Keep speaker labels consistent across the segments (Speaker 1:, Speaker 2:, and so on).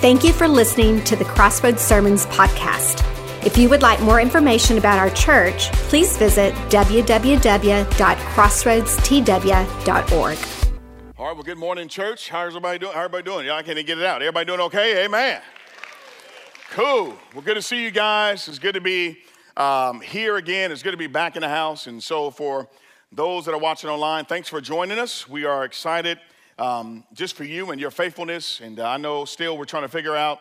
Speaker 1: Thank you for listening to the Crossroads Sermons podcast. If you would like more information about our church, please visit www.crossroadstw.org.
Speaker 2: All right, well, good morning, church. How's everybody doing? How everybody doing? Y'all can't get it out. Everybody doing okay? Amen. Cool. Well, good to see you guys. It's good to be um, here again. It's good to be back in the house. And so, for those that are watching online, thanks for joining us. We are excited um, just for you and your faithfulness. And uh, I know still we're trying to figure out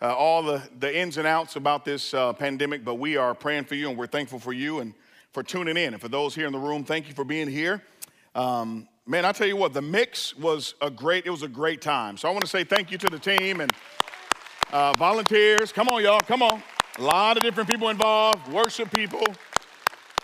Speaker 2: uh, all the, the ins and outs about this uh, pandemic, but we are praying for you and we're thankful for you and for tuning in. And for those here in the room, thank you for being here. Um, man, I tell you what, the mix was a great, it was a great time. So I want to say thank you to the team and uh, volunteers. Come on, y'all, come on. A lot of different people involved, worship people,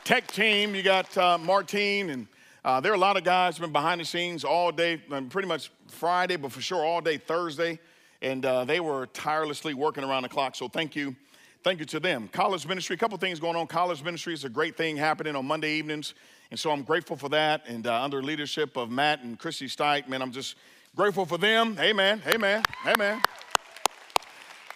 Speaker 2: tech team. You got uh, Martine and uh, there are a lot of guys been behind the scenes all day, um, pretty much Friday, but for sure all day Thursday, and uh, they were tirelessly working around the clock. So thank you, thank you to them. College ministry, a couple things going on. College ministry is a great thing happening on Monday evenings, and so I'm grateful for that. And uh, under leadership of Matt and Chrissy Stike, man, I'm just grateful for them. Amen, amen, amen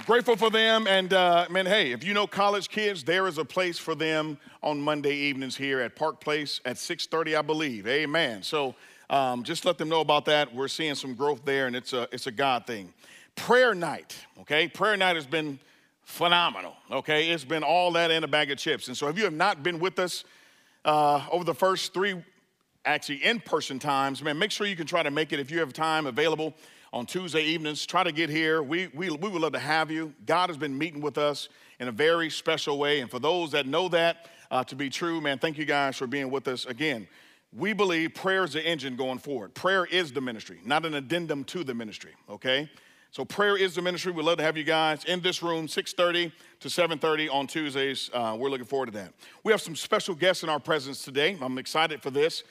Speaker 2: grateful for them. And uh, man, hey, if you know college kids, there is a place for them on Monday evenings here at Park Place at 6:30, I believe. Amen. So um, just let them know about that. We're seeing some growth there, and it's a it's a God thing. Prayer night, okay? Prayer night has been phenomenal. Okay, it's been all that and a bag of chips. And so, if you have not been with us uh, over the first three, actually in-person times, man, make sure you can try to make it if you have time available on Tuesday evenings. Try to get here. We, we, we would love to have you. God has been meeting with us in a very special way. And for those that know that uh, to be true, man, thank you guys for being with us again. We believe prayer is the engine going forward. Prayer is the ministry, not an addendum to the ministry, okay? So prayer is the ministry. We'd love to have you guys in this room, 6.30 to 7.30 on Tuesdays. Uh, we're looking forward to that. We have some special guests in our presence today. I'm excited for this.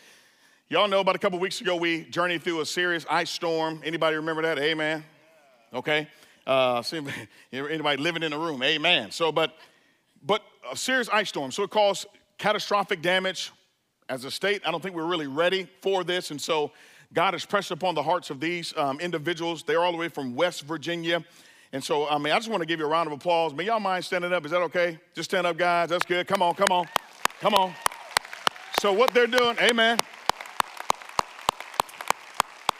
Speaker 2: Y'all know about a couple weeks ago we journeyed through a serious ice storm. Anybody remember that? Amen. Okay. Uh, anybody living in the room? Amen. So, but but a serious ice storm. So it caused catastrophic damage. As a state, I don't think we're really ready for this, and so God has pressed upon the hearts of these um, individuals. They're all the way from West Virginia. And so, I mean, I just want to give you a round of applause. May y'all mind standing up? Is that okay? Just stand up, guys. That's good. Come on, come on, come on. So, what they're doing, amen.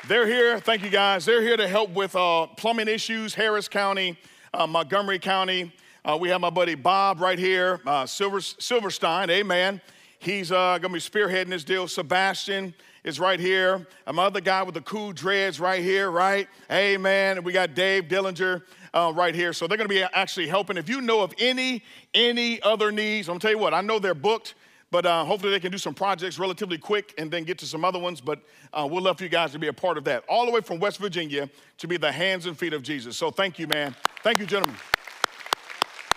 Speaker 2: They're here, thank you guys. They're here to help with uh, plumbing issues, Harris County, uh, Montgomery County. Uh, we have my buddy Bob right here, uh, Silver, Silverstein, amen. He's uh, gonna be spearheading this deal. Sebastian is right here. My other guy with the cool dreads right here, right? Amen. And we got Dave Dillinger uh, right here. So they're gonna be actually helping. If you know of any any other needs, I'm gonna tell you what, I know they're booked. But uh, hopefully they can do some projects relatively quick and then get to some other ones. But uh, we'd love for you guys to be a part of that. All the way from West Virginia to be the hands and feet of Jesus. So thank you, man. Thank you, gentlemen.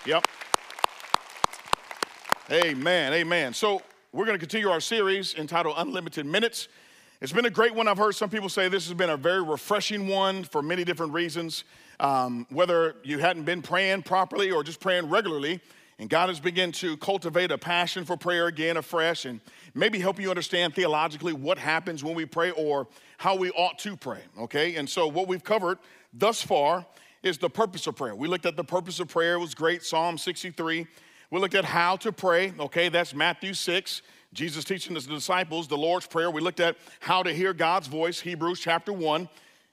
Speaker 2: Yep. Amen. Amen. So we're going to continue our series entitled Unlimited Minutes. It's been a great one. I've heard some people say this has been a very refreshing one for many different reasons. Um, whether you hadn't been praying properly or just praying regularly, and God has begun to cultivate a passion for prayer again afresh and maybe help you understand theologically what happens when we pray or how we ought to pray, okay? And so what we've covered thus far is the purpose of prayer. We looked at the purpose of prayer, it was great, Psalm 63. We looked at how to pray, okay? That's Matthew 6. Jesus teaching his disciples the Lord's Prayer. We looked at how to hear God's voice, Hebrews chapter 1.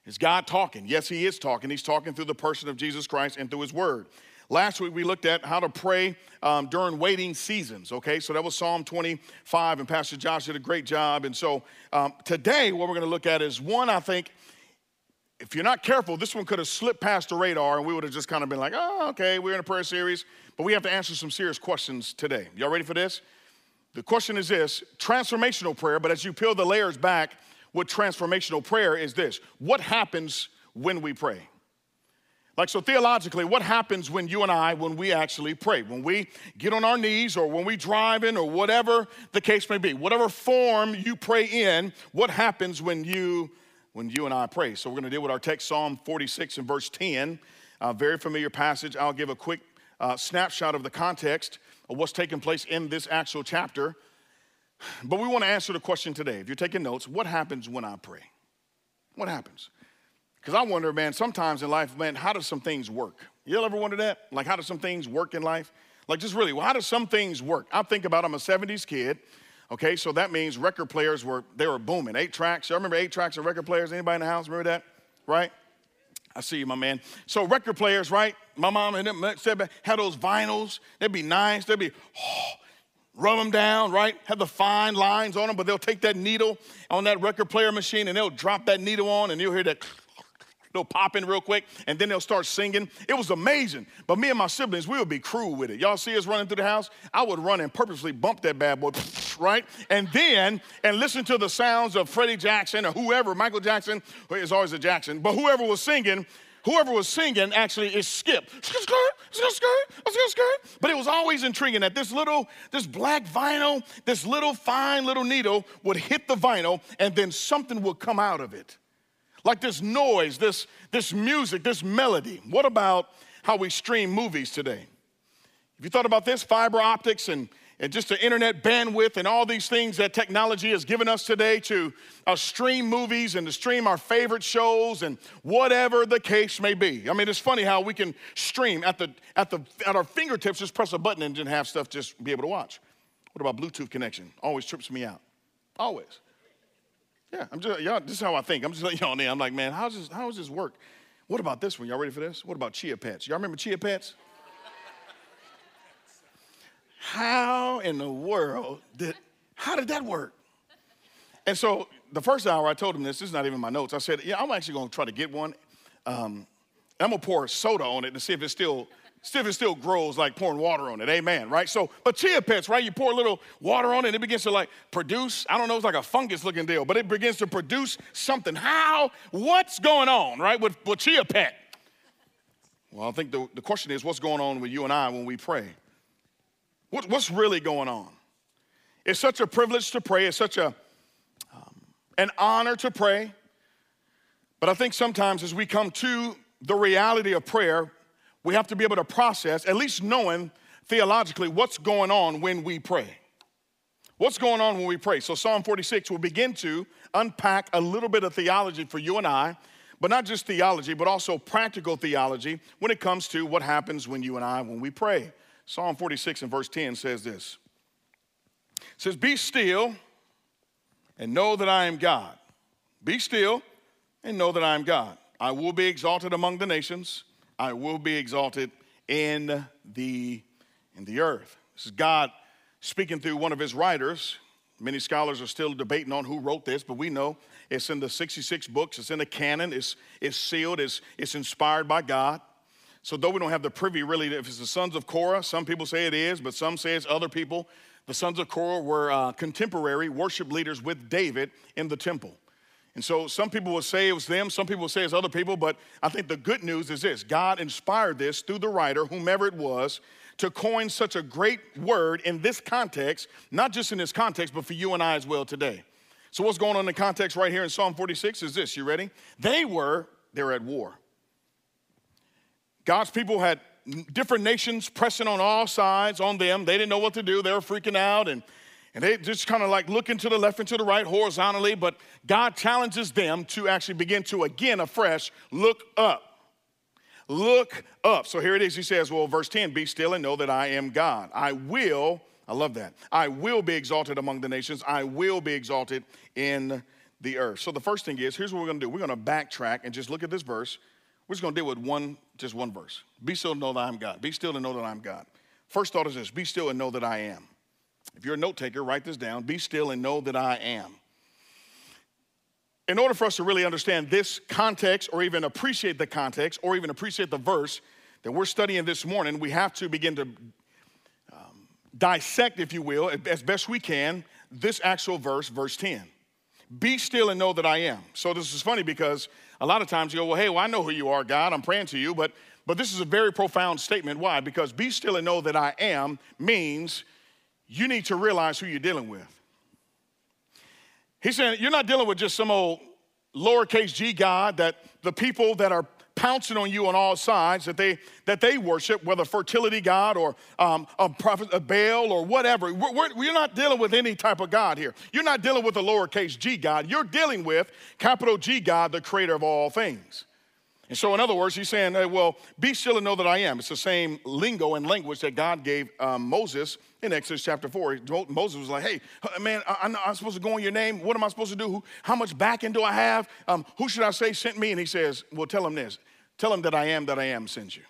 Speaker 2: Is God talking? Yes, He is talking. He's talking through the person of Jesus Christ and through His Word. Last week we looked at how to pray um, during waiting seasons, okay? So that was Psalm 25, and Pastor Josh did a great job. And so um, today, what we're gonna look at is one, I think, if you're not careful, this one could have slipped past the radar and we would have just kind of been like, oh, okay, we're in a prayer series, but we have to answer some serious questions today. Y'all ready for this? The question is this transformational prayer, but as you peel the layers back, what transformational prayer is this What happens when we pray? Like, so theologically, what happens when you and I, when we actually pray? When we get on our knees or when we drive in or whatever the case may be, whatever form you pray in, what happens when you, when you and I pray? So we're gonna deal with our text, Psalm 46 and verse 10, a very familiar passage. I'll give a quick uh, snapshot of the context of what's taking place in this actual chapter. But we wanna answer the question today. If you're taking notes, what happens when I pray? What happens? Because I wonder, man, sometimes in life, man, how do some things work? You ever wonder that? Like, how do some things work in life? Like, just really, well, how do some things work? I think about I'm a 70s kid. Okay, so that means record players were they were booming. Eight tracks. You remember eight tracks of record players? Anybody in the house remember that? Right? I see you, my man. So record players, right? My mom and them had those vinyls. They'd be nice. They'd be oh, rub them down, right? Have the fine lines on them, but they'll take that needle on that record player machine and they'll drop that needle on, and you'll hear that They'll pop in real quick and then they'll start singing. It was amazing. But me and my siblings, we would be cruel with it. Y'all see us running through the house? I would run and purposely bump that bad boy, right? And then, and listen to the sounds of Freddie Jackson or whoever, Michael Jackson, is always a Jackson, but whoever was singing, whoever was singing actually is Skip. But it was always intriguing that this little, this black vinyl, this little fine little needle would hit the vinyl and then something would come out of it like this noise, this, this music, this melody. What about how we stream movies today? If you thought about this, fiber optics and, and just the internet bandwidth and all these things that technology has given us today to uh, stream movies and to stream our favorite shows and whatever the case may be. I mean, it's funny how we can stream at, the, at, the, at our fingertips, just press a button and just have stuff just be able to watch. What about Bluetooth connection? Always trips me out. Always. Yeah, I'm just, y'all, this is how I think. I'm just letting y'all know. I'm like, man, how's this, how does this work? What about this one? Y'all ready for this? What about Chia Pets? Y'all remember Chia Pets? how in the world did, how did that work? And so the first hour I told him this, this is not even my notes. I said, yeah, I'm actually gonna try to get one. Um, I'm gonna pour soda on it to see if it's still still it still grows like pouring water on it. Amen. Right? So, but chia pets, right? You pour a little water on it and it begins to like produce, I don't know, it's like a fungus looking deal, but it begins to produce something. How? What's going on, right, with, with chia pet? Well, I think the, the question is what's going on with you and I when we pray? What, what's really going on? It's such a privilege to pray. It's such a, um, an honor to pray. But I think sometimes as we come to the reality of prayer, we have to be able to process, at least knowing theologically, what's going on when we pray. What's going on when we pray? So, Psalm 46 will begin to unpack a little bit of theology for you and I, but not just theology, but also practical theology when it comes to what happens when you and I, when we pray. Psalm 46 and verse 10 says this It says, Be still and know that I am God. Be still and know that I am God. I will be exalted among the nations. I will be exalted in the, in the earth. This is God speaking through one of his writers. Many scholars are still debating on who wrote this, but we know it's in the 66 books, it's in the canon, it's, it's sealed, it's, it's inspired by God. So, though we don't have the privy really, if it's the sons of Korah, some people say it is, but some say it's other people. The sons of Korah were uh, contemporary worship leaders with David in the temple. And so some people will say it was them, some people will say it's other people, but I think the good news is this God inspired this through the writer, whomever it was, to coin such a great word in this context, not just in this context, but for you and I as well today. So, what's going on in the context right here in Psalm 46 is this you ready? They were, they're at war. God's people had different nations pressing on all sides on them. They didn't know what to do, they were freaking out and and they just kind of like looking to the left and to the right horizontally, but God challenges them to actually begin to again afresh look up. Look up. So here it is. He says, Well, verse 10 be still and know that I am God. I will, I love that. I will be exalted among the nations, I will be exalted in the earth. So the first thing is here's what we're gonna do we're gonna backtrack and just look at this verse. We're just gonna deal with one, just one verse. Be still and know that I'm God. Be still and know that I'm God. First thought is this be still and know that I am. If you're a note taker, write this down. Be still and know that I am. In order for us to really understand this context, or even appreciate the context, or even appreciate the verse that we're studying this morning, we have to begin to um, dissect, if you will, as best we can, this actual verse, verse 10. Be still and know that I am. So this is funny because a lot of times you go, well, hey, well, I know who you are, God. I'm praying to you, but but this is a very profound statement. Why? Because be still and know that I am means you need to realize who you're dealing with. He's saying you're not dealing with just some old lowercase g God that the people that are pouncing on you on all sides that they that they worship, whether fertility God or um, a prophet, a Baal or whatever. We're, we're, we're not dealing with any type of God here. You're not dealing with a lowercase g God. You're dealing with capital G God, the creator of all things. And so, in other words, he's saying, hey, well, be still and know that I am. It's the same lingo and language that God gave um, Moses in Exodus chapter 4. Moses was like, hey, man, I, am supposed to go in your name. What am I supposed to do? how much backing do I have? Um, who should I say sent me? And he says, well, tell him this. Tell him that I am that I am sends you.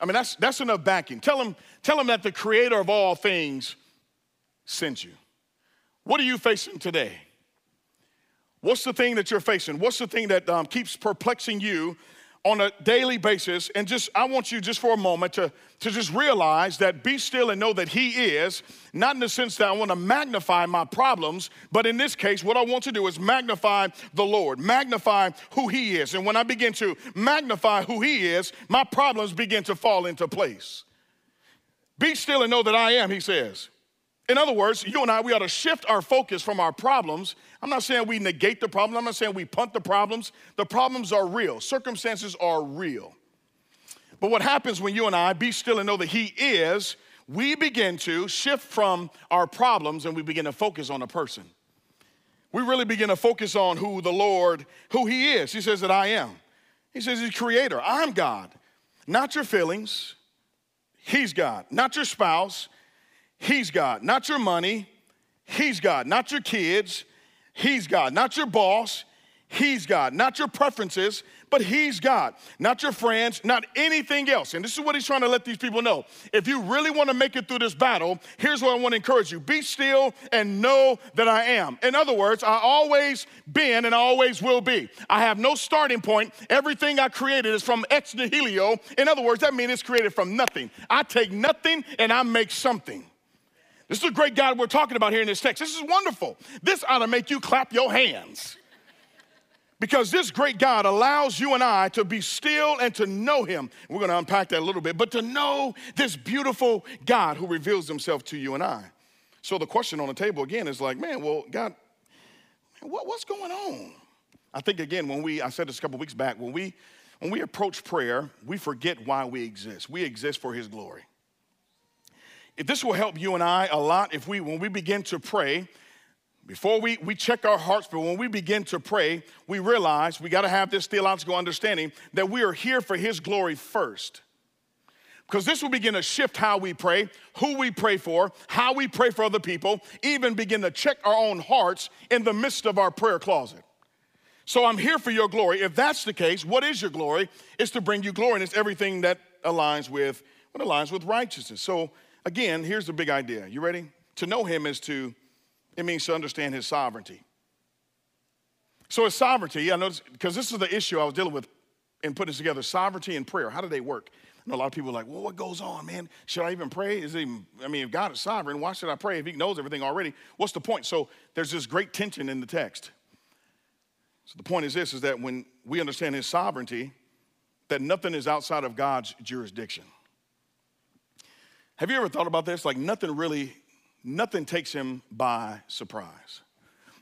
Speaker 2: I mean, that's, that's enough backing. Tell him, tell him that the creator of all things sent you. What are you facing today? What's the thing that you're facing? What's the thing that um, keeps perplexing you on a daily basis? And just, I want you just for a moment to, to just realize that be still and know that He is, not in the sense that I want to magnify my problems, but in this case, what I want to do is magnify the Lord, magnify who He is. And when I begin to magnify who He is, my problems begin to fall into place. Be still and know that I am, He says. In other words, you and I, we ought to shift our focus from our problems. I'm not saying we negate the problem, I'm not saying we punt the problems. The problems are real, circumstances are real. But what happens when you and I be still and know that He is, we begin to shift from our problems and we begin to focus on a person. We really begin to focus on who the Lord, who He is. He says that I am. He says He's creator. I'm God. Not your feelings. He's God. Not your spouse. He's God. Not your money, He's God. Not your kids, He's God. Not your boss, He's God. Not your preferences, but He's God. Not your friends, not anything else. And this is what He's trying to let these people know. If you really want to make it through this battle, here's what I want to encourage you be still and know that I am. In other words, I always been and I always will be. I have no starting point. Everything I created is from ex nihilo. In other words, that means it's created from nothing. I take nothing and I make something. This is a great God we're talking about here in this text. This is wonderful. This ought to make you clap your hands. Because this great God allows you and I to be still and to know Him. We're going to unpack that a little bit, but to know this beautiful God who reveals Himself to you and I. So the question on the table again is like, man, well, God, what, what's going on? I think again, when we, I said this a couple weeks back, when we, when we approach prayer, we forget why we exist. We exist for His glory. If this will help you and I a lot if we, when we begin to pray, before we, we check our hearts, but when we begin to pray, we realize we got to have this theological understanding that we are here for His glory first. Because this will begin to shift how we pray, who we pray for, how we pray for other people, even begin to check our own hearts in the midst of our prayer closet. So I'm here for your glory. If that's the case, what is your glory? It's to bring you glory, and it's everything that aligns with what aligns with righteousness. So Again, here's the big idea. You ready? To know him is to, it means to understand his sovereignty. So his sovereignty, I know, because this is the issue I was dealing with in putting together sovereignty and prayer. How do they work? I know a lot of people are like, well, what goes on, man? Should I even pray? Is even, I mean, if God is sovereign, why should I pray if he knows everything already? What's the point? So there's this great tension in the text. So the point is this, is that when we understand his sovereignty, that nothing is outside of God's jurisdiction. Have you ever thought about this? Like nothing really, nothing takes him by surprise.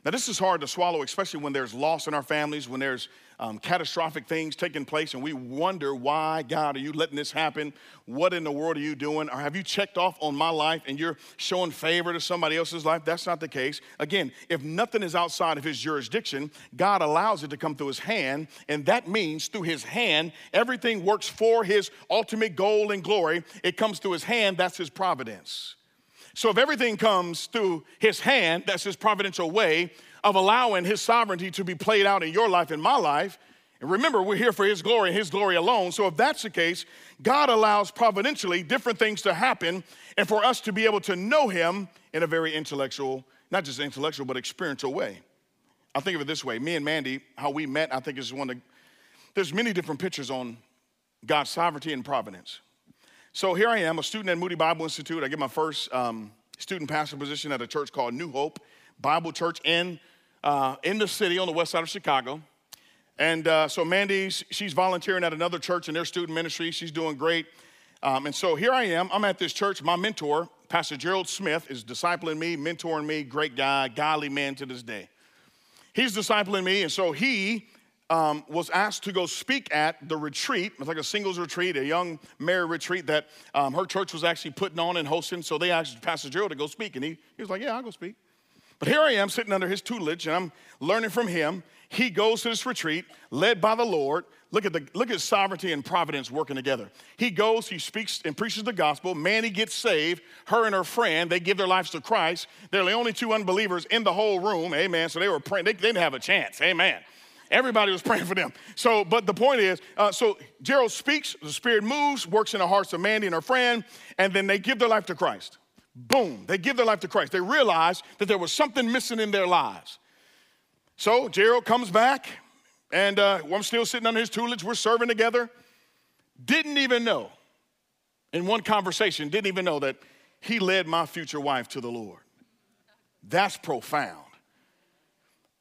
Speaker 2: Now, this is hard to swallow, especially when there's loss in our families, when there's um, catastrophic things taking place, and we wonder why, God, are you letting this happen? What in the world are you doing? Or have you checked off on my life and you're showing favor to somebody else's life? That's not the case. Again, if nothing is outside of his jurisdiction, God allows it to come through his hand, and that means through his hand, everything works for his ultimate goal and glory. It comes through his hand, that's his providence. So if everything comes through his hand, that's his providential way of allowing his sovereignty to be played out in your life and my life. And remember, we're here for his glory and his glory alone. So if that's the case, God allows providentially different things to happen and for us to be able to know him in a very intellectual, not just intellectual, but experiential way. I think of it this way. Me and Mandy, how we met, I think is one of the, there's many different pictures on God's sovereignty and providence. So here I am, a student at Moody Bible Institute. I get my first um, student pastor position at a church called New Hope Bible Church in, uh, in the city on the west side of Chicago. And uh, so Mandy, she's volunteering at another church in their student ministry. She's doing great. Um, and so here I am. I'm at this church. My mentor, Pastor Gerald Smith, is discipling me, mentoring me. Great guy, godly man to this day. He's discipling me, and so he um, was asked to go speak at the retreat. It's like a singles retreat, a young married retreat that um, her church was actually putting on and hosting. So they asked Pastor Gerald to go speak, and he, he was like, Yeah, I'll go speak. But here I am sitting under his tutelage, and I'm learning from him. he goes to this retreat led by the Lord. Look at the look at sovereignty and providence working together. He goes, he speaks and preaches the gospel. Mandy gets saved. Her and her friend, they give their lives to Christ. They're the only two unbelievers in the whole room. Amen. So they were praying. They, they didn't have a chance. Amen. Everybody was praying for them. So, but the point is, uh, so Gerald speaks, the Spirit moves, works in the hearts of Mandy and her friend, and then they give their life to Christ. Boom, they give their life to Christ. They realize that there was something missing in their lives. So Gerald comes back, and uh, I'm still sitting under his tutelage. We're serving together. Didn't even know, in one conversation, didn't even know that he led my future wife to the Lord. That's profound.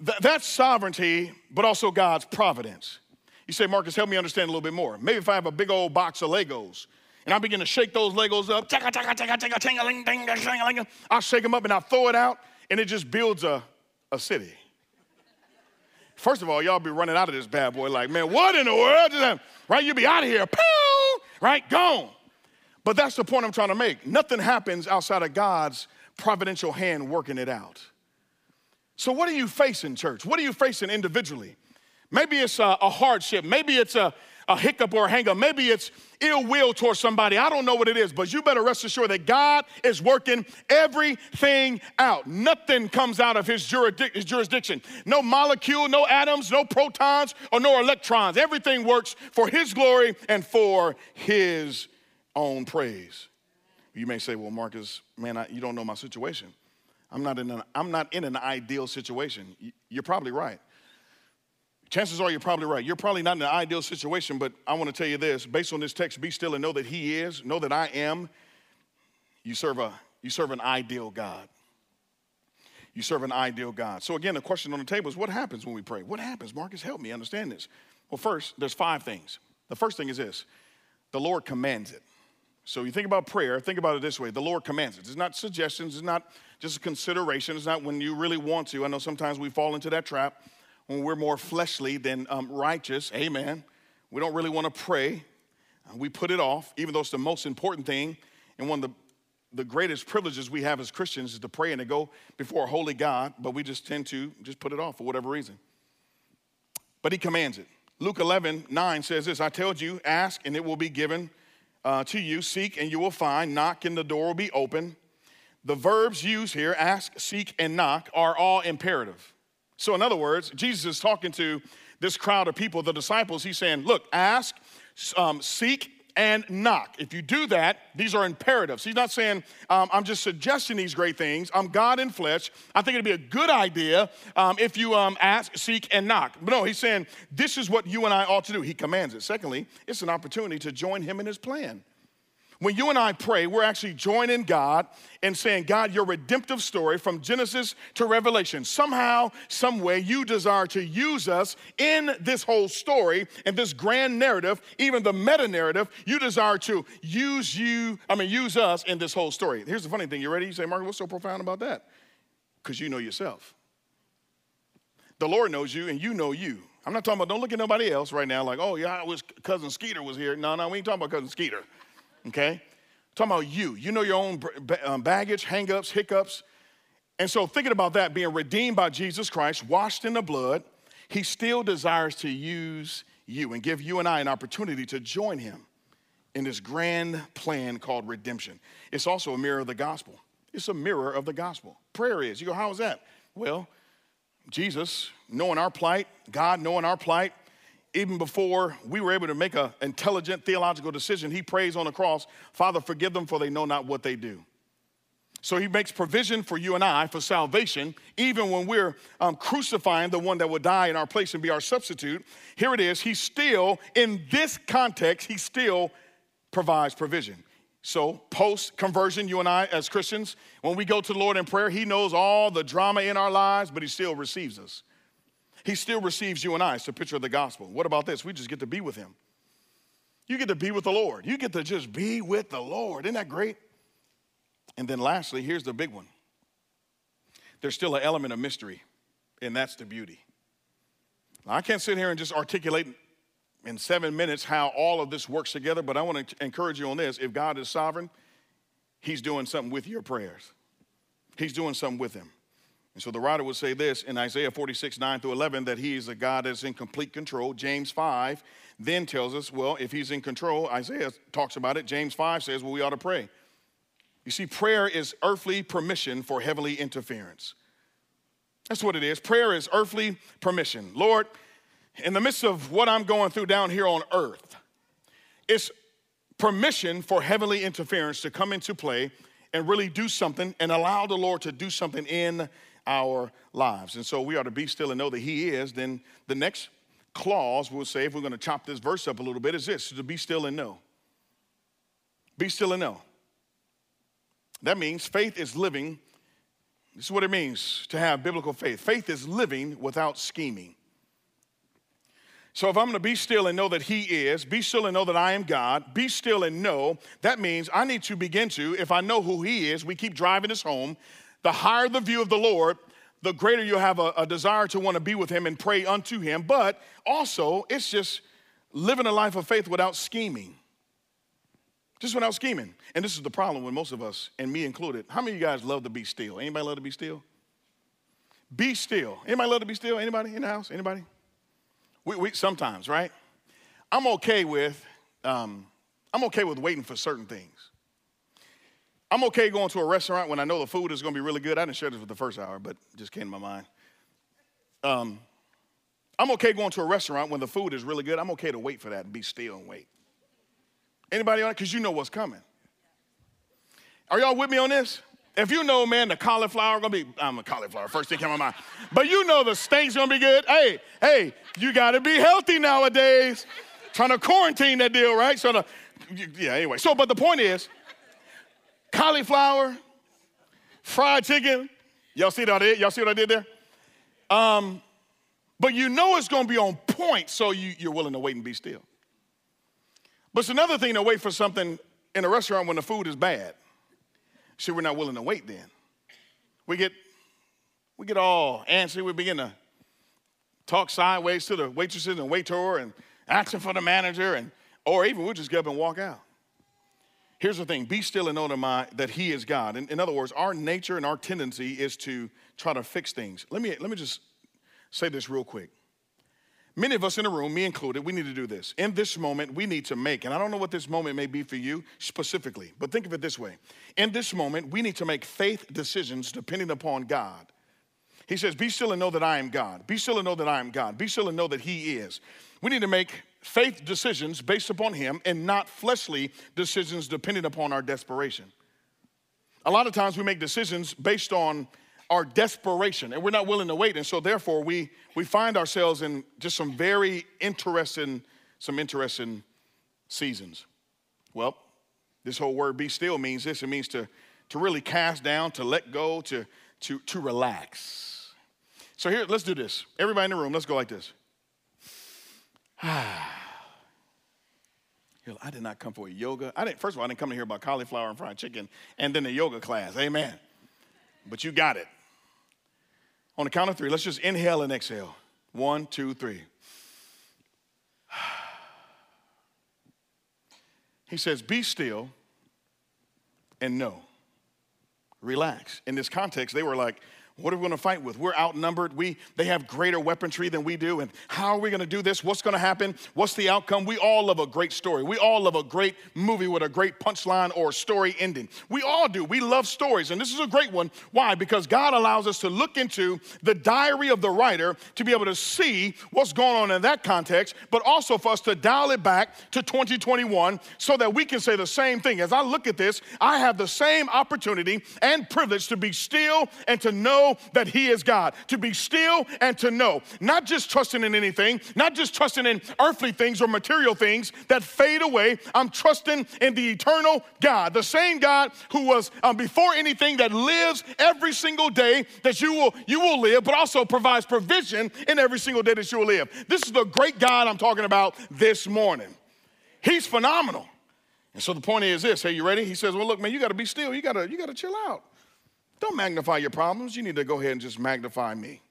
Speaker 2: Th- that's sovereignty, but also God's providence. You say, Marcus, help me understand a little bit more. Maybe if I have a big old box of Legos and I begin to shake those Legos up, I'll shake them up and I'll throw it out, and it just builds a, a city. First of all, y'all be running out of this bad boy like, man, what in the world? Right? You'll be out of here. Pew! Right? Gone. But that's the point I'm trying to make. Nothing happens outside of God's providential hand working it out. So, what are you facing, church? What are you facing individually? Maybe it's a, a hardship. Maybe it's a, a hiccup or a hangup. Maybe it's ill will towards somebody. I don't know what it is, but you better rest assured that God is working everything out. Nothing comes out of his, jurisdic- his jurisdiction. No molecule, no atoms, no protons, or no electrons. Everything works for his glory and for his own praise. You may say, well, Marcus, man, I, you don't know my situation. I'm not, in an, I'm not in an ideal situation. You're probably right chances are you're probably right. You're probably not in an ideal situation, but I want to tell you this based on this text, be still and know that He is, know that I am. You serve, a, you serve an ideal God. You serve an ideal God. So, again, the question on the table is what happens when we pray? What happens? Marcus, help me understand this. Well, first, there's five things. The first thing is this the Lord commands it. So, you think about prayer, think about it this way the Lord commands it. It's not suggestions, it's not just a consideration, it's not when you really want to. I know sometimes we fall into that trap when we're more fleshly than um, righteous. Amen. We don't really want to pray. Uh, we put it off, even though it's the most important thing. And one of the, the greatest privileges we have as Christians is to pray and to go before a holy God, but we just tend to just put it off for whatever reason. But he commands it. Luke 11, 9 says this I told you, ask and it will be given uh, to you, seek and you will find, knock and the door will be open. The verbs used here, ask, seek, and knock, are all imperative. So, in other words, Jesus is talking to this crowd of people, the disciples. He's saying, Look, ask, um, seek, and knock. If you do that, these are imperatives. He's not saying, um, I'm just suggesting these great things. I'm God in flesh. I think it'd be a good idea um, if you um, ask, seek, and knock. But no, he's saying, this is what you and I ought to do. He commands it. Secondly, it's an opportunity to join him in his plan. When you and I pray, we're actually joining God and saying, God, your redemptive story from Genesis to Revelation, somehow, some way, you desire to use us in this whole story and this grand narrative, even the meta narrative. You desire to use you, I mean, use us in this whole story. Here's the funny thing. You ready? You say, Mark, what's so profound about that? Because you know yourself. The Lord knows you and you know you. I'm not talking about, don't look at nobody else right now like, oh, yeah, I wish cousin Skeeter was here. No, no, we ain't talking about cousin Skeeter okay? I'm talking about you. You know your own um, baggage, hangups, hiccups. And so, thinking about that, being redeemed by Jesus Christ, washed in the blood, he still desires to use you and give you and I an opportunity to join him in this grand plan called redemption. It's also a mirror of the gospel. It's a mirror of the gospel. Prayer is. You go, how is that? Well, Jesus, knowing our plight, God knowing our plight, even before we were able to make an intelligent theological decision, he prays on the cross, Father, forgive them for they know not what they do. So he makes provision for you and I for salvation, even when we're um, crucifying the one that would die in our place and be our substitute. Here it is. He still, in this context, he still provides provision. So, post conversion, you and I, as Christians, when we go to the Lord in prayer, He knows all the drama in our lives, but He still receives us. He still receives you and I. It's a picture of the gospel. What about this? We just get to be with him. You get to be with the Lord. You get to just be with the Lord. Isn't that great? And then lastly, here's the big one. There's still an element of mystery, and that's the beauty. Now, I can't sit here and just articulate in seven minutes how all of this works together, but I want to encourage you on this. If God is sovereign, He's doing something with your prayers, He's doing something with them. And so the writer would say this in Isaiah 46, 9 through 11, that he is a God that's in complete control. James 5 then tells us, well, if he's in control, Isaiah talks about it. James 5 says, well, we ought to pray. You see, prayer is earthly permission for heavenly interference. That's what it is. Prayer is earthly permission. Lord, in the midst of what I'm going through down here on earth, it's permission for heavenly interference to come into play and really do something and allow the Lord to do something in our lives. And so we are to be still and know that He is. Then the next clause we'll say, if we're going to chop this verse up a little bit, is this to be still and know. Be still and know. That means faith is living. This is what it means to have biblical faith. Faith is living without scheming. So if I'm going to be still and know that He is, be still and know that I am God, be still and know, that means I need to begin to, if I know who He is, we keep driving this home, the higher the view of the Lord, the greater you'll have a, a desire to want to be with Him and pray unto Him. But also, it's just living a life of faith without scheming. Just without scheming. And this is the problem with most of us, and me included. How many of you guys love to be still? Anybody love to be still? Be still. Anybody love to be still? Anybody in the house? Anybody? We, we sometimes, right? I'm okay with um, I'm okay with waiting for certain things. I'm okay going to a restaurant when I know the food is going to be really good. I didn't share this with the first hour, but just came to my mind. Um, I'm okay going to a restaurant when the food is really good. I'm okay to wait for that and be still and wait. Anybody on it? Because you know what's coming. Are y'all with me on this? If you know, man, the cauliflower gonna be, I'm a cauliflower, first thing came to my mind. But you know the steak's gonna be good. Hey, hey, you gotta be healthy nowadays. Trying to quarantine that deal, right? So the, yeah, anyway. So, but the point is, cauliflower, fried chicken. Y'all see did? Y'all see what I did there? Um, but you know it's gonna be on point, so you, you're willing to wait and be still. But it's another thing to wait for something in a restaurant when the food is bad. See, we're not willing to wait then. We get we get all antsy, we begin to talk sideways to the waitresses and waiter and asking for the manager and or even we'll just get up and walk out. Here's the thing be still and know that He is God. In, in other words, our nature and our tendency is to try to fix things. Let me, let me just say this real quick. Many of us in the room, me included, we need to do this. In this moment, we need to make, and I don't know what this moment may be for you specifically, but think of it this way. In this moment, we need to make faith decisions depending upon God. He says, Be still and know that I am God. Be still and know that I am God. Be still and know that He is. We need to make faith decisions based upon Him and not fleshly decisions depending upon our desperation. A lot of times we make decisions based on our desperation and we're not willing to wait. And so therefore we, we find ourselves in just some very interesting, some interesting seasons. Well, this whole word be still means this. It means to, to really cast down, to let go, to, to, to relax. So here, let's do this. Everybody in the room, let's go like this. I did not come for a yoga. I didn't, first of all, I didn't come to hear about cauliflower and fried chicken and then the yoga class. Amen. But you got it. On the count of three, let's just inhale and exhale. One, two, three. He says, Be still and know. Relax. In this context, they were like, what are we going to fight with? We're outnumbered. We, they have greater weaponry than we do. And how are we going to do this? What's going to happen? What's the outcome? We all love a great story. We all love a great movie with a great punchline or story ending. We all do. We love stories. And this is a great one. Why? Because God allows us to look into the diary of the writer to be able to see what's going on in that context, but also for us to dial it back to 2021 so that we can say the same thing. As I look at this, I have the same opportunity and privilege to be still and to know know that He is God, to be still and to know. Not just trusting in anything, not just trusting in earthly things or material things that fade away. I'm trusting in the eternal God, the same God who was um, before anything that lives every single day that you will you will live, but also provides provision in every single day that you will live. This is the great God I'm talking about this morning. He's phenomenal. And so the point is this, hey, you ready? He says, Well, look, man, you gotta be still. You gotta, you gotta chill out. Don't magnify your problems. You need to go ahead and just magnify me.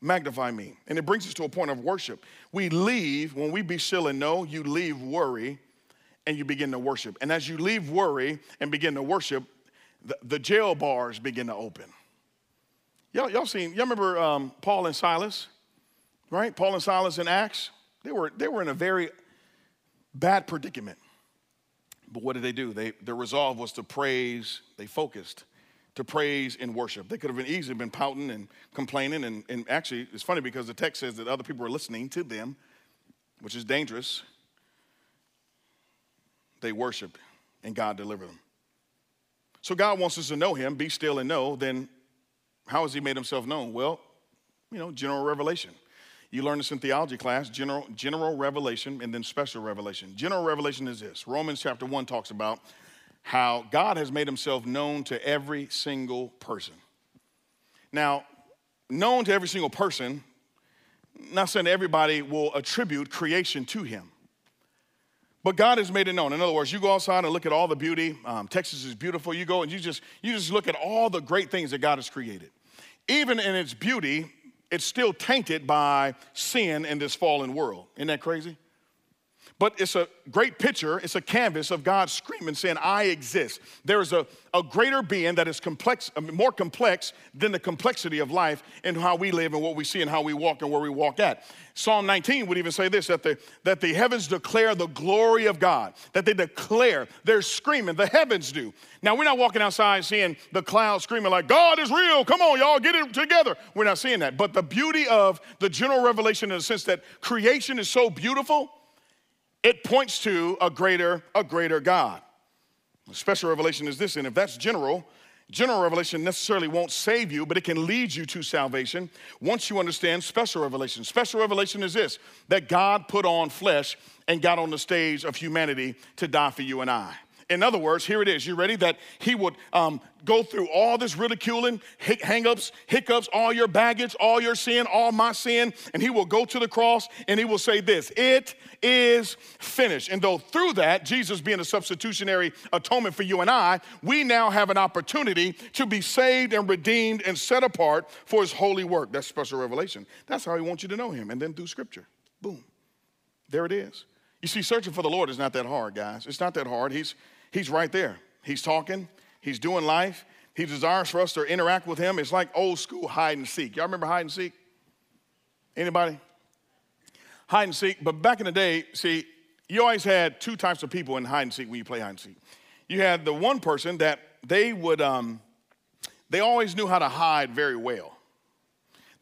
Speaker 2: Magnify me. And it brings us to a point of worship. We leave, when we be still and know, you leave worry and you begin to worship. And as you leave worry and begin to worship, the, the jail bars begin to open. Y'all, y'all seen, y'all remember um, Paul and Silas, right? Paul and Silas in Acts? They were, they were in a very bad predicament. But what did they do? They, their resolve was to praise, they focused to praise and worship. They could have been easily been pouting and complaining. And, and actually, it's funny because the text says that other people were listening to them, which is dangerous. They worshiped and God delivered them. So God wants us to know Him, be still and know. Then how has He made Himself known? Well, you know, general revelation. You learn this in theology class general, general revelation and then special revelation. General revelation is this Romans chapter 1 talks about how God has made himself known to every single person. Now, known to every single person, not saying everybody will attribute creation to him. But God has made it known. In other words, you go outside and look at all the beauty. Um, Texas is beautiful. You go and you just you just look at all the great things that God has created. Even in its beauty, it's still tainted by sin in this fallen world. Isn't that crazy? But it's a great picture, it's a canvas of God screaming, saying, I exist. There is a, a greater being that is complex, more complex than the complexity of life and how we live and what we see and how we walk and where we walk at. Psalm 19 would even say this that the, that the heavens declare the glory of God, that they declare, they're screaming, the heavens do. Now, we're not walking outside seeing the clouds screaming like, God is real, come on, y'all, get it together. We're not seeing that. But the beauty of the general revelation in the sense that creation is so beautiful it points to a greater, a greater God. special revelation is this, and if that's general, general revelation necessarily won't save you, but it can lead you to salvation once you understand special revelation. Special revelation is this that God put on flesh and got on the stage of humanity to die for you and I. In other words, here it is. You ready? That he would um, go through all this ridiculing, hangups, hiccups, all your baggage, all your sin, all my sin, and he will go to the cross and he will say this It is finished. And though through that, Jesus being a substitutionary atonement for you and I, we now have an opportunity to be saved and redeemed and set apart for his holy work. That's special revelation. That's how he wants you to know him. And then through scripture, boom, there it is. You see, searching for the Lord is not that hard, guys. It's not that hard. He's He's right there. He's talking, he's doing life. He desires for us to interact with him. It's like old school hide and seek. Y'all remember hide and seek? Anybody? Hide and seek. But back in the day, see, you always had two types of people in hide and seek when you play hide and seek. You had the one person that they would, um, they always knew how to hide very well.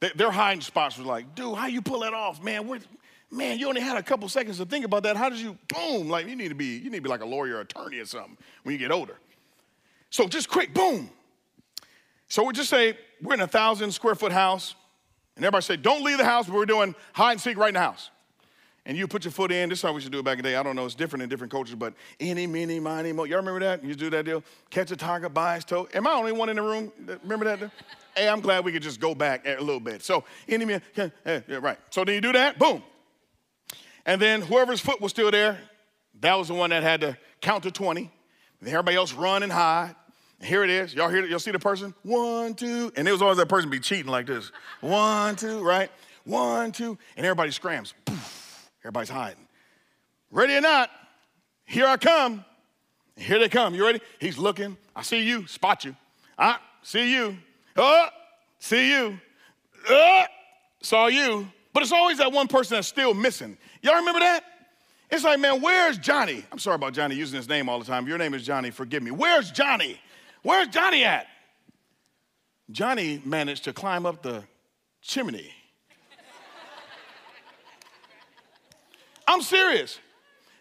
Speaker 2: their hiding spots were like, dude, how you pull that off, man? Where, man, you only had a couple seconds to think about that. How did you, boom, like you need to be, you need to be like a lawyer or attorney or something when you get older. So just quick, boom. So we just say we're in a thousand square foot house, and everybody say, don't leave the house, but we're doing hide and seek right in the house. And you put your foot in, this is how we should do it back in the day. I don't know, it's different in different cultures, but any, mini, miny, mo. Y'all remember that? You do that deal? Catch a tiger by his toe. Am I only one in the room? Remember that? hey, I'm glad we could just go back a little bit. So, any, yeah, right. So then you do that, boom. And then whoever's foot was still there, that was the one that had to count to 20. And everybody else run and hide. And here it is. Y'all hear Y'all see the person? One, two. And it was always that person be cheating like this. One, two, right? One, two. And everybody scrams. Poof. Everybody's hiding. Ready or not, here I come. Here they come. You ready? He's looking. I see you. Spot you. I see you. Oh, see you. Uh, saw you. But it's always that one person that's still missing. Y'all remember that? It's like, man, where's Johnny? I'm sorry about Johnny using his name all the time. Your name is Johnny, forgive me. Where's Johnny? Where's Johnny at? Johnny managed to climb up the chimney. I'm serious.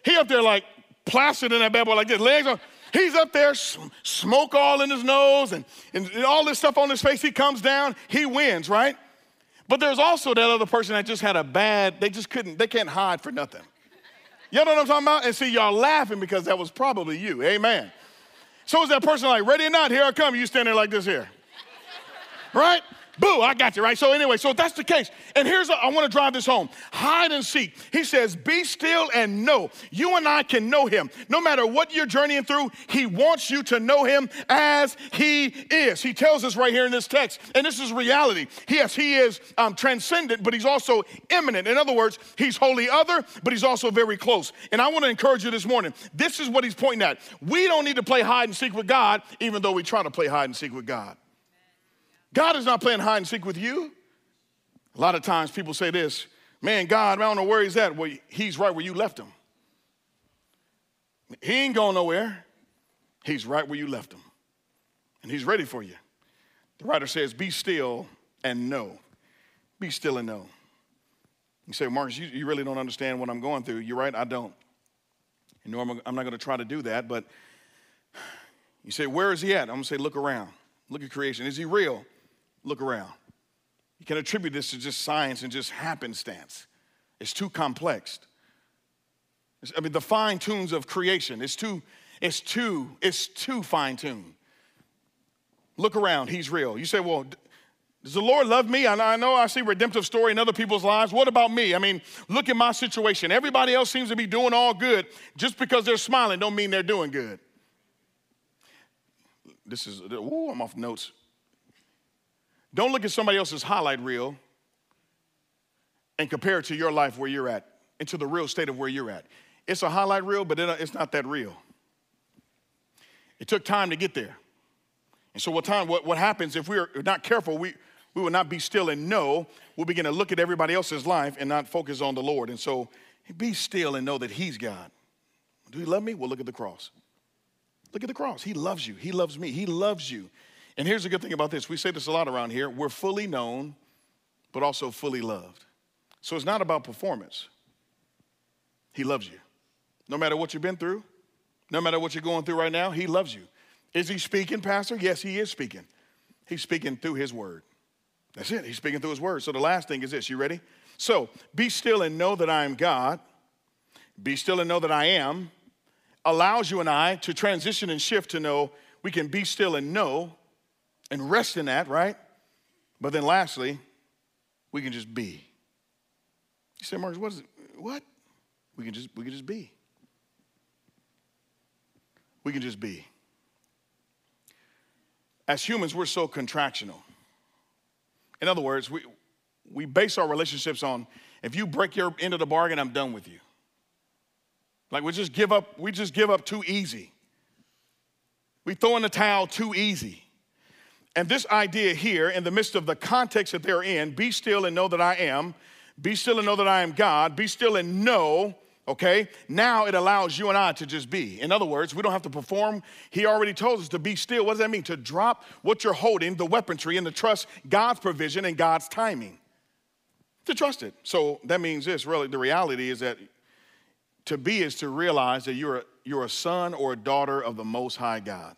Speaker 2: He up there like plastered in that bad boy like this, legs on. He's up there, smoke all in his nose and, and all this stuff on his face. He comes down, he wins, right? But there's also that other person that just had a bad, they just couldn't, they can't hide for nothing. Y'all know what I'm talking about? And see, y'all laughing because that was probably you. Amen. So is that person like, ready or not, here I come. You standing like this here. Right? Boo, I got you, right? So, anyway, so that's the case. And here's, a, I want to drive this home hide and seek. He says, Be still and know. You and I can know him. No matter what you're journeying through, he wants you to know him as he is. He tells us right here in this text, and this is reality. Yes, he is um, transcendent, but he's also immanent. In other words, he's wholly other, but he's also very close. And I want to encourage you this morning. This is what he's pointing at. We don't need to play hide and seek with God, even though we try to play hide and seek with God. God is not playing hide and seek with you. A lot of times people say this, man, God, I don't know where he's at. Well, he's right where you left him. He ain't going nowhere. He's right where you left him. And he's ready for you. The writer says, be still and know. Be still and know. You say, Marcus, you, you really don't understand what I'm going through. You're right, I don't. You know, I'm, I'm not going to try to do that, but you say, where is he at? I'm going to say, look around. Look at creation. Is he real? Look around. You can attribute this to just science and just happenstance. It's too complex. I mean, the fine tunes of creation. It's too, it's too, it's too fine tuned. Look around, he's real. You say, well, does the Lord love me? I know I see redemptive story in other people's lives. What about me? I mean, look at my situation. Everybody else seems to be doing all good. Just because they're smiling don't mean they're doing good. This is, ooh, I'm off notes. Don't look at somebody else's highlight reel and compare it to your life where you're at and to the real state of where you're at. It's a highlight reel, but uh, it's not that real. It took time to get there. And so what time, what, what happens if we're not careful, we, we will not be still and know, we'll begin to look at everybody else's life and not focus on the Lord. And so be still and know that He's God. Do He love me? Well, look at the cross. Look at the cross. He loves you. He loves me. He loves you. And here's the good thing about this we say this a lot around here we're fully known, but also fully loved. So it's not about performance. He loves you. No matter what you've been through, no matter what you're going through right now, He loves you. Is He speaking, Pastor? Yes, He is speaking. He's speaking through His word. That's it. He's speaking through His word. So the last thing is this you ready? So be still and know that I am God. Be still and know that I am allows you and I to transition and shift to know we can be still and know and rest in that, right? But then lastly, we can just be. You say, Marcus, what is it? What? We can just we can just be. We can just be. As humans, we're so contractional. In other words, we, we base our relationships on if you break your end of the bargain, I'm done with you. Like we just give up, we just give up too easy. We throw in the towel too easy. And this idea here, in the midst of the context that they're in, be still and know that I am, be still and know that I am God, be still and know, okay? Now it allows you and I to just be. In other words, we don't have to perform. He already told us to be still. What does that mean? To drop what you're holding, the weaponry, and to trust God's provision and God's timing. To trust it. So that means this really, the reality is that to be is to realize that you're a, you're a son or a daughter of the Most High God.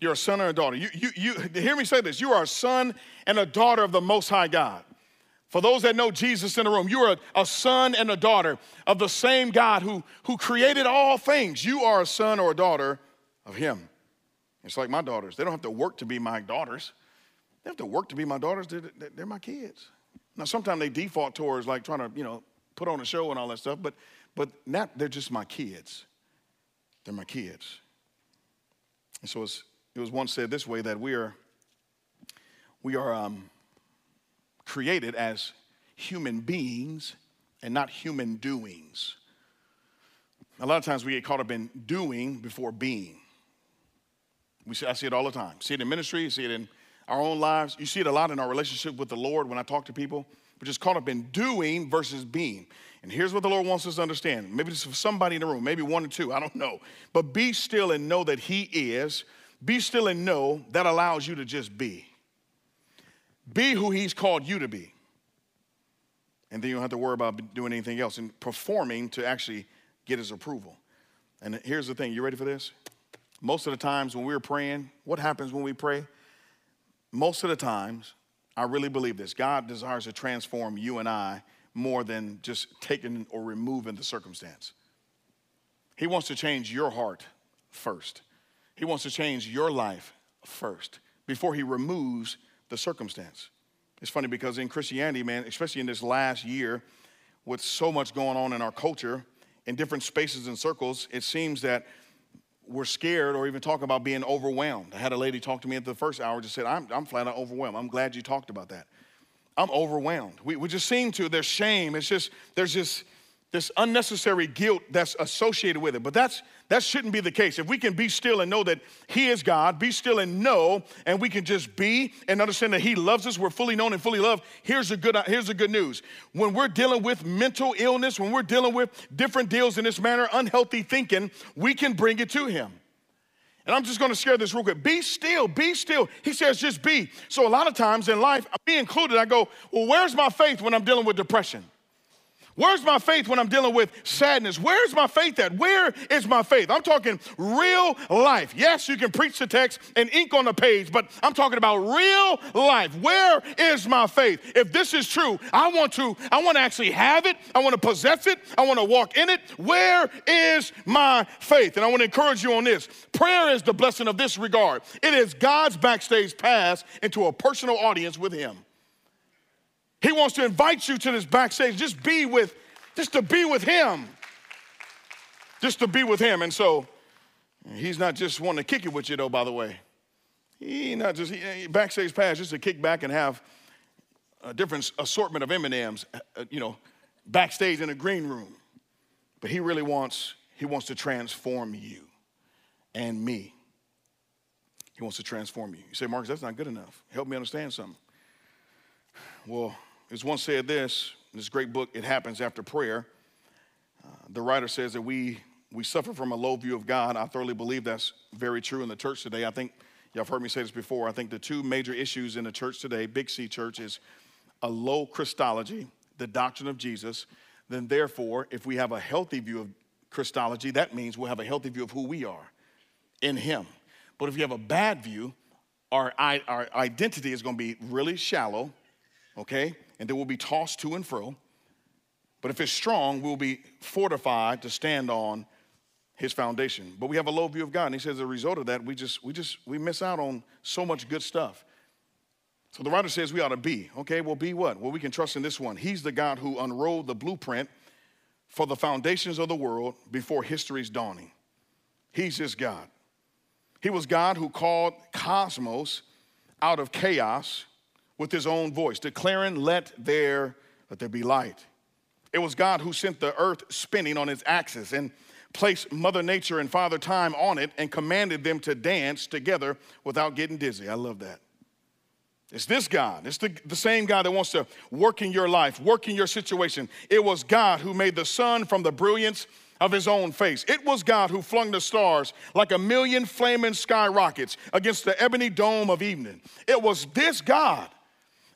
Speaker 2: You're a son or a daughter. You, you, you, hear me say this. You are a son and a daughter of the Most High God. For those that know Jesus in the room, you are a, a son and a daughter of the same God who, who created all things. You are a son or a daughter of Him. It's like my daughters. They don't have to work to be my daughters. They have to work to be my daughters. They're, they're my kids. Now, sometimes they default towards like trying to, you know, put on a show and all that stuff, but, but not, they're just my kids. They're my kids. And so it's it was once said this way that we are, we are um, created as human beings and not human doings. A lot of times we get caught up in doing before being. We see, I see it all the time. See it in ministry, see it in our own lives. You see it a lot in our relationship with the Lord when I talk to people. We're just caught up in doing versus being. And here's what the Lord wants us to understand. Maybe this is for somebody in the room, maybe one or two, I don't know. But be still and know that He is be still and know that allows you to just be. Be who He's called you to be. And then you don't have to worry about doing anything else and performing to actually get His approval. And here's the thing you ready for this? Most of the times when we're praying, what happens when we pray? Most of the times, I really believe this God desires to transform you and I more than just taking or removing the circumstance. He wants to change your heart first. He wants to change your life first before he removes the circumstance. It's funny because in Christianity, man, especially in this last year, with so much going on in our culture, in different spaces and circles, it seems that we're scared or even talk about being overwhelmed. I had a lady talk to me at the first hour, just said, I'm, I'm flat out overwhelmed. I'm glad you talked about that. I'm overwhelmed. We, we just seem to, there's shame. It's just, there's just, this unnecessary guilt that's associated with it. But that's that shouldn't be the case. If we can be still and know that He is God, be still and know, and we can just be and understand that He loves us, we're fully known and fully loved. Here's the good, here's the good news. When we're dealing with mental illness, when we're dealing with different deals in this manner, unhealthy thinking, we can bring it to Him. And I'm just gonna share this real quick. Be still, be still. He says, just be. So a lot of times in life, me included, I go, well, where's my faith when I'm dealing with depression? Where's my faith when I'm dealing with sadness? Where's my faith at? Where is my faith? I'm talking real life. Yes, you can preach the text and ink on the page, but I'm talking about real life. Where is my faith? If this is true, I want to I want to actually have it. I want to possess it. I want to walk in it. Where is my faith? And I want to encourage you on this. Prayer is the blessing of this regard. It is God's backstage pass into a personal audience with him. He wants to invite you to this backstage, just be with, just to be with him. Just to be with him. And so he's not just wanting to kick it with you, though, by the way. He not just he, backstage pass just to kick back and have a different assortment of M&Ms, uh, you know, backstage in a green room. But he really wants, he wants to transform you and me. He wants to transform you. You say, Marcus, that's not good enough. Help me understand something. Well, it's once said this, in this great book, It Happens After Prayer. Uh, the writer says that we, we suffer from a low view of God. I thoroughly believe that's very true in the church today. I think, y'all have heard me say this before, I think the two major issues in the church today, Big C church, is a low Christology, the doctrine of Jesus. Then, therefore, if we have a healthy view of Christology, that means we'll have a healthy view of who we are in Him. But if you have a bad view, our, our identity is going to be really shallow, okay? And they will be tossed to and fro. But if it's strong, we'll be fortified to stand on his foundation. But we have a low view of God. And he says as a result of that, we just we just we miss out on so much good stuff. So the writer says we ought to be. Okay, well, be what? Well, we can trust in this one. He's the God who unrolled the blueprint for the foundations of the world before history's dawning. He's his God. He was God who called cosmos out of chaos with his own voice, declaring, Let there, let there be light. It was God who sent the earth spinning on its axis and placed Mother Nature and Father Time on it and commanded them to dance together without getting dizzy. I love that. It's this God. It's the, the same God that wants to work in your life, work in your situation. It was God who made the sun from the brilliance of his own face. It was God who flung the stars like a million flaming skyrockets against the ebony dome of evening. It was this God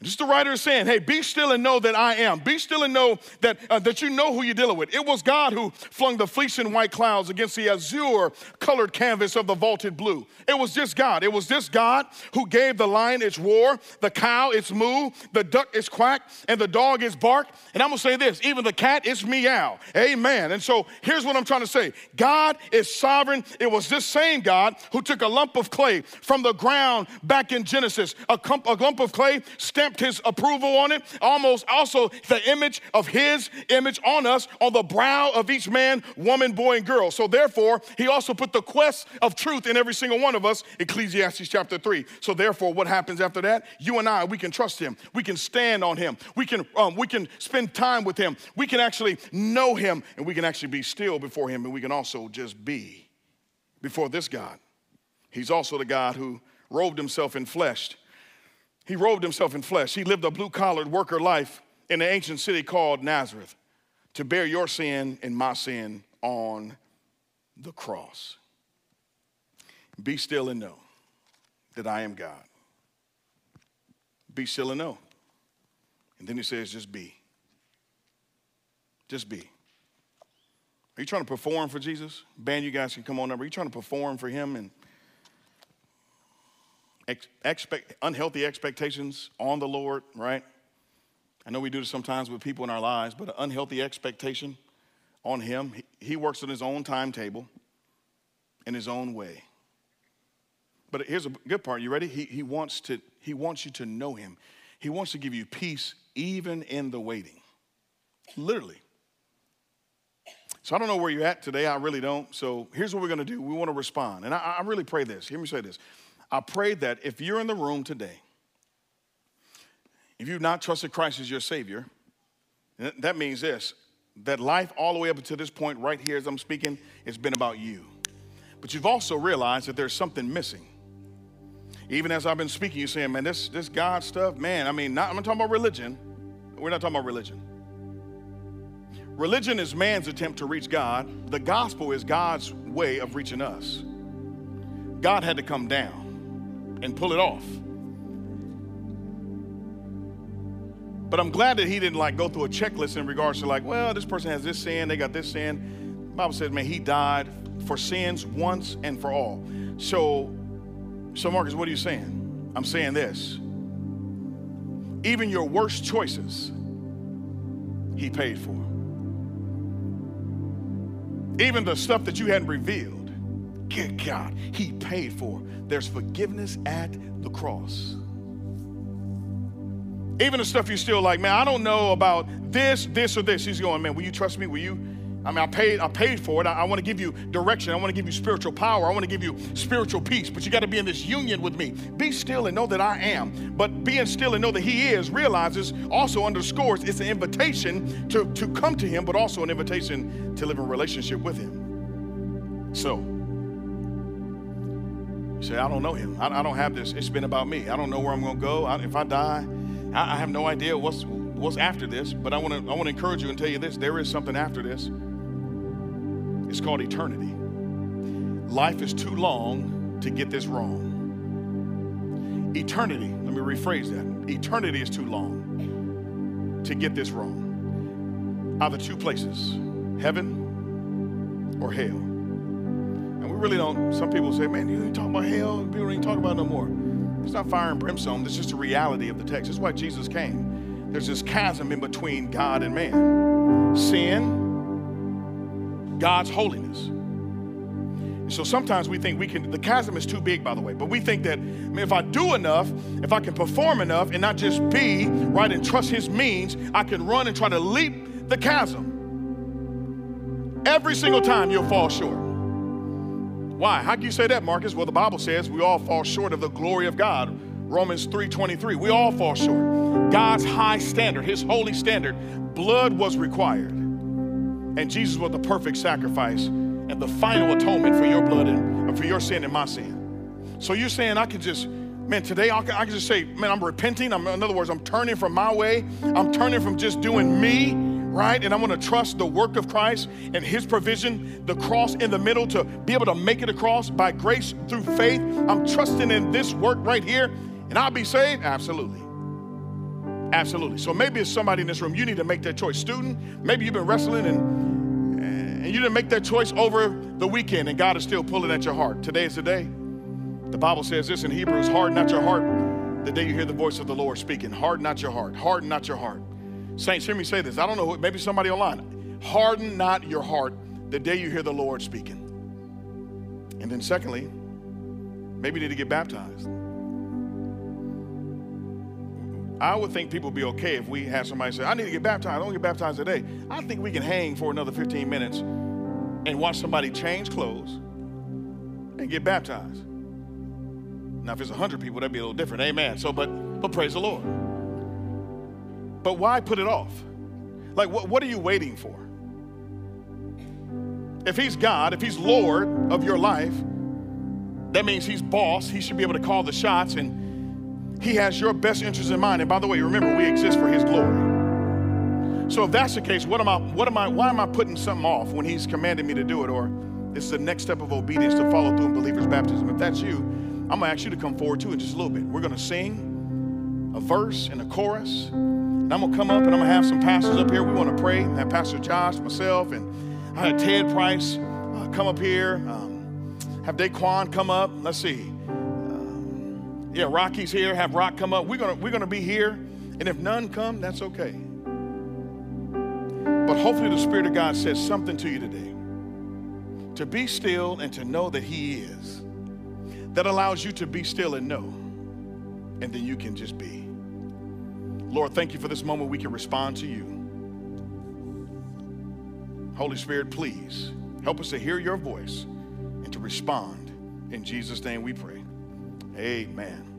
Speaker 2: just the writer is saying, hey, be still and know that I am. Be still and know that, uh, that you know who you're dealing with. It was God who flung the fleecing white clouds against the azure colored canvas of the vaulted blue. It was this God. It was this God who gave the lion its roar, the cow its moo, the duck its quack, and the dog its bark. And I'm gonna say this even the cat its meow. Amen. And so here's what I'm trying to say God is sovereign. It was this same God who took a lump of clay from the ground back in Genesis, a, clump, a lump of clay stamped stamped his approval on it, almost also the image of his image on us, on the brow of each man, woman, boy, and girl. So therefore, he also put the quest of truth in every single one of us, Ecclesiastes chapter 3. So therefore, what happens after that? You and I, we can trust him. We can stand on him. We can, um, we can spend time with him. We can actually know him, and we can actually be still before him, and we can also just be before this God. He's also the God who robed himself in flesh he robed himself in flesh. He lived a blue collared worker life in the ancient city called Nazareth to bear your sin and my sin on the cross. Be still and know that I am God. Be still and know. And then he says, just be. Just be. Are you trying to perform for Jesus? Band, you guys can come on up. Are you trying to perform for him and expect, unhealthy expectations on the Lord, right? I know we do this sometimes with people in our lives, but an unhealthy expectation on Him, He, he works on His own timetable in His own way. But here's a good part. You ready? He, he, wants to, he wants you to know Him. He wants to give you peace even in the waiting. Literally. So I don't know where you're at today. I really don't. So here's what we're going to do. We want to respond. And I, I really pray this. Hear me say this. I pray that if you're in the room today, if you've not trusted Christ as your Savior, that means this that life all the way up to this point, right here as I'm speaking, has been about you. But you've also realized that there's something missing. Even as I've been speaking, you're saying, man, this, this God stuff, man, I mean, not, I'm not talking about religion. We're not talking about religion. Religion is man's attempt to reach God. The gospel is God's way of reaching us. God had to come down and pull it off. But I'm glad that he didn't like go through a checklist in regards to like, well, this person has this sin, they got this sin. The Bible says, man, he died for sins once and for all. So, so Marcus, what are you saying? I'm saying this. Even your worst choices, he paid for. Even the stuff that you hadn't revealed, good God, he paid for. There's forgiveness at the cross. Even the stuff you're still like, man, I don't know about this, this, or this. He's going, man, will you trust me? Will you? I mean, I paid, I paid for it. I, I want to give you direction. I want to give you spiritual power. I want to give you spiritual peace. But you got to be in this union with me. Be still and know that I am. But being still and know that He is realizes also underscores it's an invitation to, to come to Him, but also an invitation to live in relationship with Him. So, you say, I don't know Him. I, I don't have this. It's been about me. I don't know where I'm going to go. I, if I die, I, I have no idea what's what's after this, but I want to I want to encourage you and tell you this: there is something after this. It's called eternity. Life is too long to get this wrong. Eternity, let me rephrase that. Eternity is too long to get this wrong. Either two places, heaven or hell. And we really don't, some people say, man, you ain't talk about hell. People don't even talk about no more. It's not fire and brimstone. It's just the reality of the text. That's why Jesus came. There's this chasm in between God and man. Sin, God's holiness. So sometimes we think we can, the chasm is too big, by the way, but we think that I mean, if I do enough, if I can perform enough and not just be, right, and trust His means, I can run and try to leap the chasm. Every single time you'll fall short. Why? How can you say that, Marcus? Well, the Bible says we all fall short of the glory of God. Romans 3:23. We all fall short. God's high standard, his holy standard, blood was required. And Jesus was the perfect sacrifice and the final atonement for your blood and for your sin and my sin. So you're saying I can just man, today I can, I can just say, man, I'm repenting. I'm, in other words, I'm turning from my way. I'm turning from just doing me right? And I'm going to trust the work of Christ and His provision, the cross in the middle to be able to make it across by grace through faith. I'm trusting in this work right here, and I'll be saved? Absolutely. Absolutely. So maybe it's somebody in this room, you need to make that choice. Student, maybe you've been wrestling and, and you didn't make that choice over the weekend, and God is still pulling at your heart. Today is the day. The Bible says this in Hebrews harden not your heart the day you hear the voice of the Lord speaking. Harden not your heart. Harden not your heart. Saints, hear me say this. I don't know, maybe somebody online. Harden not your heart the day you hear the Lord speaking. And then, secondly, maybe you need to get baptized. I would think people would be okay if we had somebody say, I need to get baptized. I don't get baptized today. I think we can hang for another 15 minutes and watch somebody change clothes and get baptized. Now, if it's 100 people, that'd be a little different. Amen. So, but, but praise the Lord. But why put it off? Like, what, what are you waiting for? If he's God, if he's Lord of your life, that means he's boss. He should be able to call the shots and he has your best interest in mind. And by the way, remember, we exist for his glory. So if that's the case, what am I, what am I, why am I putting something off when he's commanded me to do it? Or this is the next step of obedience to follow through in believer's baptism. If that's you, I'm gonna ask you to come forward too in just a little bit. We're gonna sing a verse and a chorus. And I'm going to come up and I'm going to have some pastors up here. We want to pray. Have Pastor Josh, myself, and I had Ted Price uh, come up here. Um, have Daquan come up. Let's see. Um, yeah, Rocky's here. Have Rock come up. We're going we're going to be here. And if none come, that's okay. But hopefully the Spirit of God says something to you today. To be still and to know that He is. That allows you to be still and know. And then you can just be. Lord, thank you for this moment we can respond to you. Holy Spirit, please help us to hear your voice and to respond. In Jesus' name we pray. Amen.